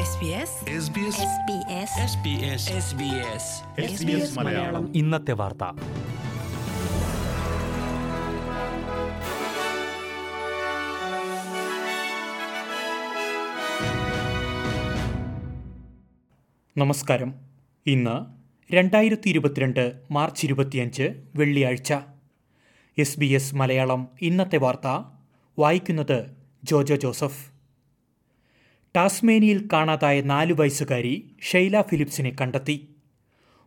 SBS SBS Malayalam. ഇന്നത്തെ വാർത്ത. നമസ്കാരം. ഇന്ന് രണ്ടായിരത്തി ഇരുപത്തിരണ്ട് മാർച്ച് ഇരുപത്തിയഞ്ച് വെള്ളിയാഴ്ച. എസ് ബി എസ് മലയാളം ഇന്നത്തെ വാർത്ത വായിക്കുന്നത് ജോജോ ജോസഫ്. ടാസ്മേനിയിൽ കാണാതായ നാലു വയസ്സുകാരി ഷെയ്ല ഫിലിപ്സിനെ കണ്ടെത്തി.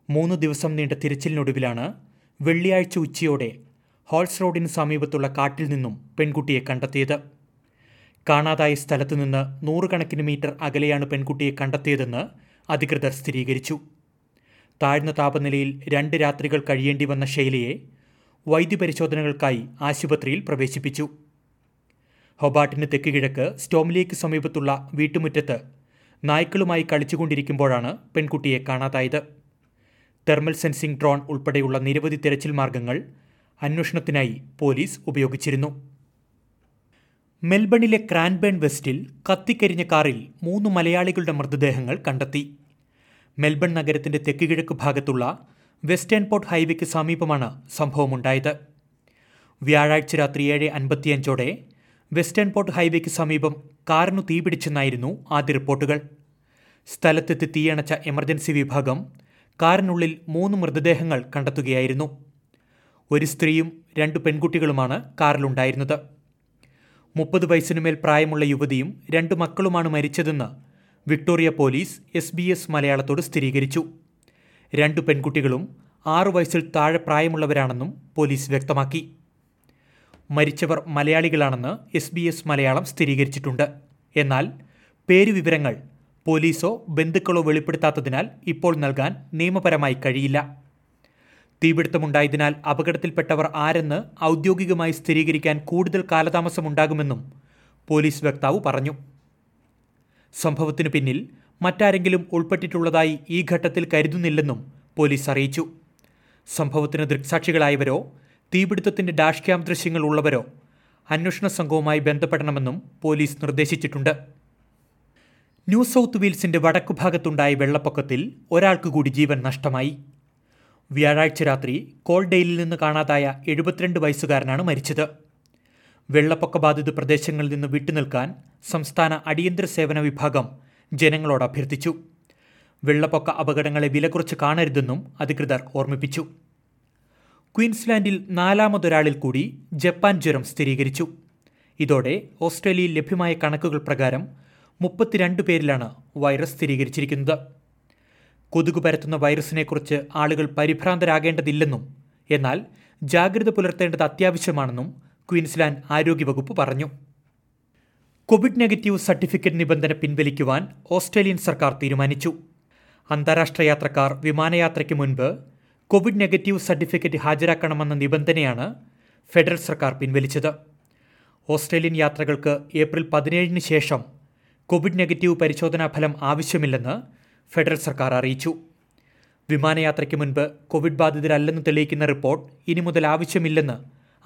മൂന്ന് ദിവസം നീണ്ട തിരച്ചിലിനൊടുവിലാണ് വെള്ളിയാഴ്ച ഉച്ചയോടെ ഹോൾസ് റോഡിന് സമീപത്തുള്ള കാട്ടിൽ നിന്നും പെൺകുട്ടിയെ കണ്ടെത്തിയത്. കാണാതായ സ്ഥലത്തു നിന്ന് നൂറുകണക്കിന് മീറ്റർ അകലെയാണ് പെൺകുട്ടിയെ കണ്ടെത്തിയതെന്ന് അധികൃതർ സ്ഥിരീകരിച്ചു. താഴ്ന്ന താപനിലയിൽ രണ്ട് രാത്രികൾ കഴിയേണ്ടി വന്ന ഷെയ്ലയെ വൈദ്യപരിശോധനകൾക്കായി ആശുപത്രിയിൽ പ്രവേശിപ്പിച്ചു. ഹൊബാട്ടിന് തെക്കുകിഴക്ക് സ്റ്റോംലേക്ക് സമീപത്തുള്ള വീട്ടുമുറ്റത്ത് നായ്ക്കളുമായി കളിച്ചുകൊണ്ടിരിക്കുമ്പോഴാണ് പെൺകുട്ടിയെ കാണാതായത്. തെർമൽ സെൻസിംഗ് ഡ്രോൺ ഉൾപ്പെടെയുള്ള നിരവധി തെരച്ചിൽ മാർഗങ്ങൾ അന്വേഷണത്തിനായി പോലീസ് ഉപയോഗിച്ചിരുന്നു. മെൽബണിലെ ക്രാൻബേൺ വെസ്റ്റിൽ കത്തിക്കരിഞ്ഞ കാറിൽ മൂന്ന് മലയാളികളുടെ മൃതദേഹങ്ങൾ കണ്ടെത്തി. മെൽബൺ നഗരത്തിന്റെ തെക്കുകിഴക്ക് ഭാഗത്തുള്ള വെസ്റ്റേൺ പോർട്ട് ഹൈവേക്ക് സമീപമാണ് സംഭവമുണ്ടായത്. വ്യാഴാഴ്ച രാത്രി ഏഴ് അൻപത്തിയഞ്ചോടെ വെസ്റ്റേൺ പോർട്ട് ഹൈവേക്ക് സമീപം കാറിനു തീപിടിച്ചെന്നായിരുന്നു ആദ്യ റിപ്പോർട്ടുകൾ. സ്ഥലത്തെത്തി തീയണച്ച എമർജൻസി വിഭാഗം കാറിനുള്ളിൽ മൂന്ന് മൃതദേഹങ്ങൾ കണ്ടെത്തുകയായിരുന്നു. ഒരു സ്ത്രീയും രണ്ട് പെൺകുട്ടികളുമാണ് കാറിലുണ്ടായിരുന്നത്. മുപ്പത് വയസ്സിനുമേൽ പ്രായമുള്ള യുവതിയും രണ്ട് മക്കളുമാണ് മരിച്ചതെന്ന് Victoria police S B S മലയാളത്തോട് സ്ഥിരീകരിച്ചു. രണ്ട് പെൺകുട്ടികളും ആറു വയസ്സിൽ താഴെ പ്രായമുള്ളവരാണെന്നും പോലീസ് വ്യക്തമാക്കി. മരിച്ചവർ മലയാളികളാണെന്ന് എസ് ബി എസ് മലയാളം സ്ഥിരീകരിച്ചിട്ടുണ്ട്. എന്നാൽ പേരുവിവരങ്ങൾ പോലീസോ ബന്ധുക്കളോ വെളിപ്പെടുത്താത്തതിനാൽ ഇപ്പോൾ നൽകാൻ നിയമപരമായി കഴിയില്ല. തീപിടുത്തമുണ്ടായതിനാൽ അപകടത്തിൽപ്പെട്ടവർ ആരെന്ന് ഔദ്യോഗികമായി സ്ഥിരീകരിക്കാൻ കൂടുതൽ കാലതാമസമുണ്ടാകുമെന്നും പോലീസ് വക്താവ് പറഞ്ഞു. സംഭവത്തിനു പിന്നിൽ മറ്റാരെങ്കിലും ഉൾപ്പെട്ടിട്ടുള്ളതായി ഈ ഘട്ടത്തിൽ കരുതുന്നില്ലെന്നും പോലീസ് അറിയിച്ചു. സംഭവത്തിന് ദൃക്സാക്ഷികളായവരോ തീപിടുത്തത്തിന്റെ ഡാഷ് ക്യാം ദൃശ്യങ്ങൾ ഉള്ളവരോ അന്വേഷണ സംഘവുമായി ബന്ധപ്പെടണമെന്നും പോലീസ് നിർദ്ദേശിച്ചിട്ടുണ്ട്. ന്യൂ സൗത്ത് വെയിൽസിന്റെ വടക്കുഭാഗത്തുണ്ടായ വെള്ളപ്പൊക്കത്തിൽ ഒരാൾക്ക് കൂടി ജീവൻ നഷ്ടമായി. വ്യാഴാഴ്ച രാത്രി കോൾഡെയിലിൽ നിന്ന് കാണാതായ എഴുപത്തിരണ്ട് വയസ്സുകാരനാണ് മരിച്ചത്. വെള്ളപ്പൊക്ക ബാധിത പ്രദേശങ്ങളിൽ നിന്ന് വിട്ടുനിൽക്കാൻ സംസ്ഥാന അടിയന്തര സേവന വിഭാഗം ജനങ്ങളോട് അഭ്യർത്ഥിച്ചു. വെള്ളപ്പൊക്ക അപകടങ്ങളെ വിലകുറച്ച് കാണരുതെന്നും അധികൃതർ ഓർമ്മിപ്പിച്ചു. ക്വീൻസ്ലാൻഡിൽ നാലാമതൊരാളിൽ കൂടി ജപ്പാൻ ജ്വരം സ്ഥിരീകരിച്ചു. ഇതോടെ ഓസ്ട്രേലിയയിൽ ലഭ്യമായ കണക്കുകൾ പ്രകാരം മുപ്പത്തിരണ്ട് പേരിലാണ് വൈറസ് സ്ഥിരീകരിച്ചിരിക്കുന്നത്. കൊതുക് പരത്തുന്ന വൈറസിനെക്കുറിച്ച് ആളുകൾ പരിഭ്രാന്തരാകേണ്ടതില്ലെന്നും എന്നാൽ ജാഗ്രത പുലർത്തേണ്ടത് അത്യാവശ്യമാണെന്നും ക്വീൻസ്ലാൻഡ് ആരോഗ്യവകുപ്പ് പറഞ്ഞു. കോവിഡ് നെഗറ്റീവ് സർട്ടിഫിക്കറ്റ് നിബന്ധന പിൻവലിക്കുവാൻ ഓസ്ട്രേലിയൻ സർക്കാർ തീരുമാനിച്ചു. അന്താരാഷ്ട്ര യാത്രക്കാർ വിമാനയാത്രയ്ക്ക് മുൻപ് കോവിഡ് നെഗറ്റീവ് സർട്ടിഫിക്കറ്റ് ഹാജരാക്കണമെന്ന നിബന്ധനയാണ് ഫെഡറൽ സർക്കാർ പിൻവലിച്ചത്. ഓസ്ട്രേലിയൻ യാത്രകൾക്ക് ഏപ്രിൽ പതിനേഴിന് ശേഷം കോവിഡ് നെഗറ്റീവ് പരിശോധനാ ഫലം ആവശ്യമില്ലെന്ന് ഫെഡറൽ സർക്കാർ അറിയിച്ചു. വിമാനയാത്രയ്ക്ക് മുൻപ് കോവിഡ് ബാധിതരല്ലെന്ന് തെളിയിക്കുന്ന റിപ്പോർട്ട് ഇനി മുതൽ ആവശ്യമില്ലെന്ന്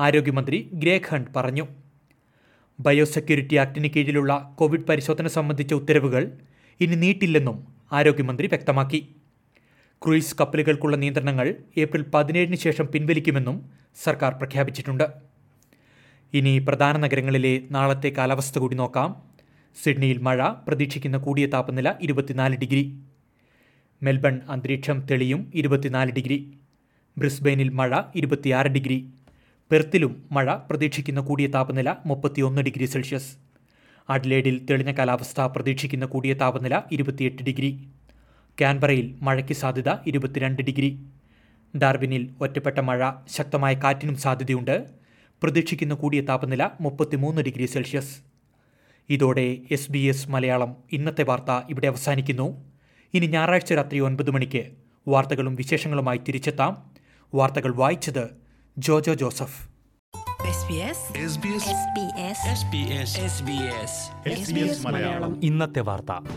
ആരോഗ്യമന്ത്രി ഗ്രേഗ് ഹണ്ട് പറഞ്ഞു. ബയോസെക്യൂരിറ്റി ആക്ടിന് കീഴിലുള്ള കോവിഡ് പരിശോധന സംബന്ധിച്ച ഉത്തരവുകൾ ഇനി നീട്ടില്ലെന്നും ആരോഗ്യമന്ത്രി വ്യക്തമാക്കി. ക്രൂയിസ് കപ്പലുകൾക്കുള്ള നിയന്ത്രണങ്ങൾ ഏപ്രിൽ പതിനേഴിന് ശേഷം പിൻവലിക്കുമെന്നും സർക്കാർ പ്രഖ്യാപിച്ചിട്ടുണ്ട്. ഇനി പ്രധാന നഗരങ്ങളിലെ നാളത്തെ കാലാവസ്ഥ കൂടി നോക്കാം. സിഡ്നിയിൽ മഴ പ്രതീക്ഷിക്കുന്ന കൂടിയ താപനില ഇരുപത്തിനാല് ഡിഗ്രി. മെൽബൺ അന്തരീക്ഷം തെളിയും ഇരുപത്തിനാല് ഡിഗ്രി. ബ്രിസ്ബെയിനിൽ മഴ ഇരുപത്തിയാറ് ഡിഗ്രി. പെർത്തിലും മഴ പ്രതീക്ഷിക്കുന്ന കൂടിയ താപനില മുപ്പത്തിയൊന്ന് ഡിഗ്രി സെൽഷ്യസ്. അഡ്ലേഡിൽ തെളിഞ്ഞ കാലാവസ്ഥ പ്രതീക്ഷിക്കുന്ന കൂടിയ താപനില ഇരുപത്തിയെട്ട് ഡിഗ്രി. ക്യാൻബറയിൽ മഴയ്ക്ക് സാധ്യത ഇരുപത്തിരണ്ട് ഡിഗ്രി. ഡാർബിനിൽ ഒറ്റപ്പെട്ട മഴ ശക്തമായ കാറ്റിനും സാധ്യതയുണ്ട്. പ്രതീക്ഷിക്കുന്ന കൂടിയ താപനില മുപ്പത്തിമൂന്ന് ഡിഗ്രി സെൽഷ്യസ്. ഇതോടെ എസ് ബി എസ് മലയാളം ഇന്നത്തെ വാർത്ത ഇവിടെ അവസാനിക്കുന്നു. ഇനി ഞായറാഴ്ച രാത്രി ഒൻപത് മണിക്ക് വാർത്തകളും വിശേഷങ്ങളുമായി തിരിച്ചെത്താം. വാർത്തകൾ വായിച്ചത് Jojo Joseph. SBS SBS Malayalam. ഇന്നത്തെ വാർത്ത.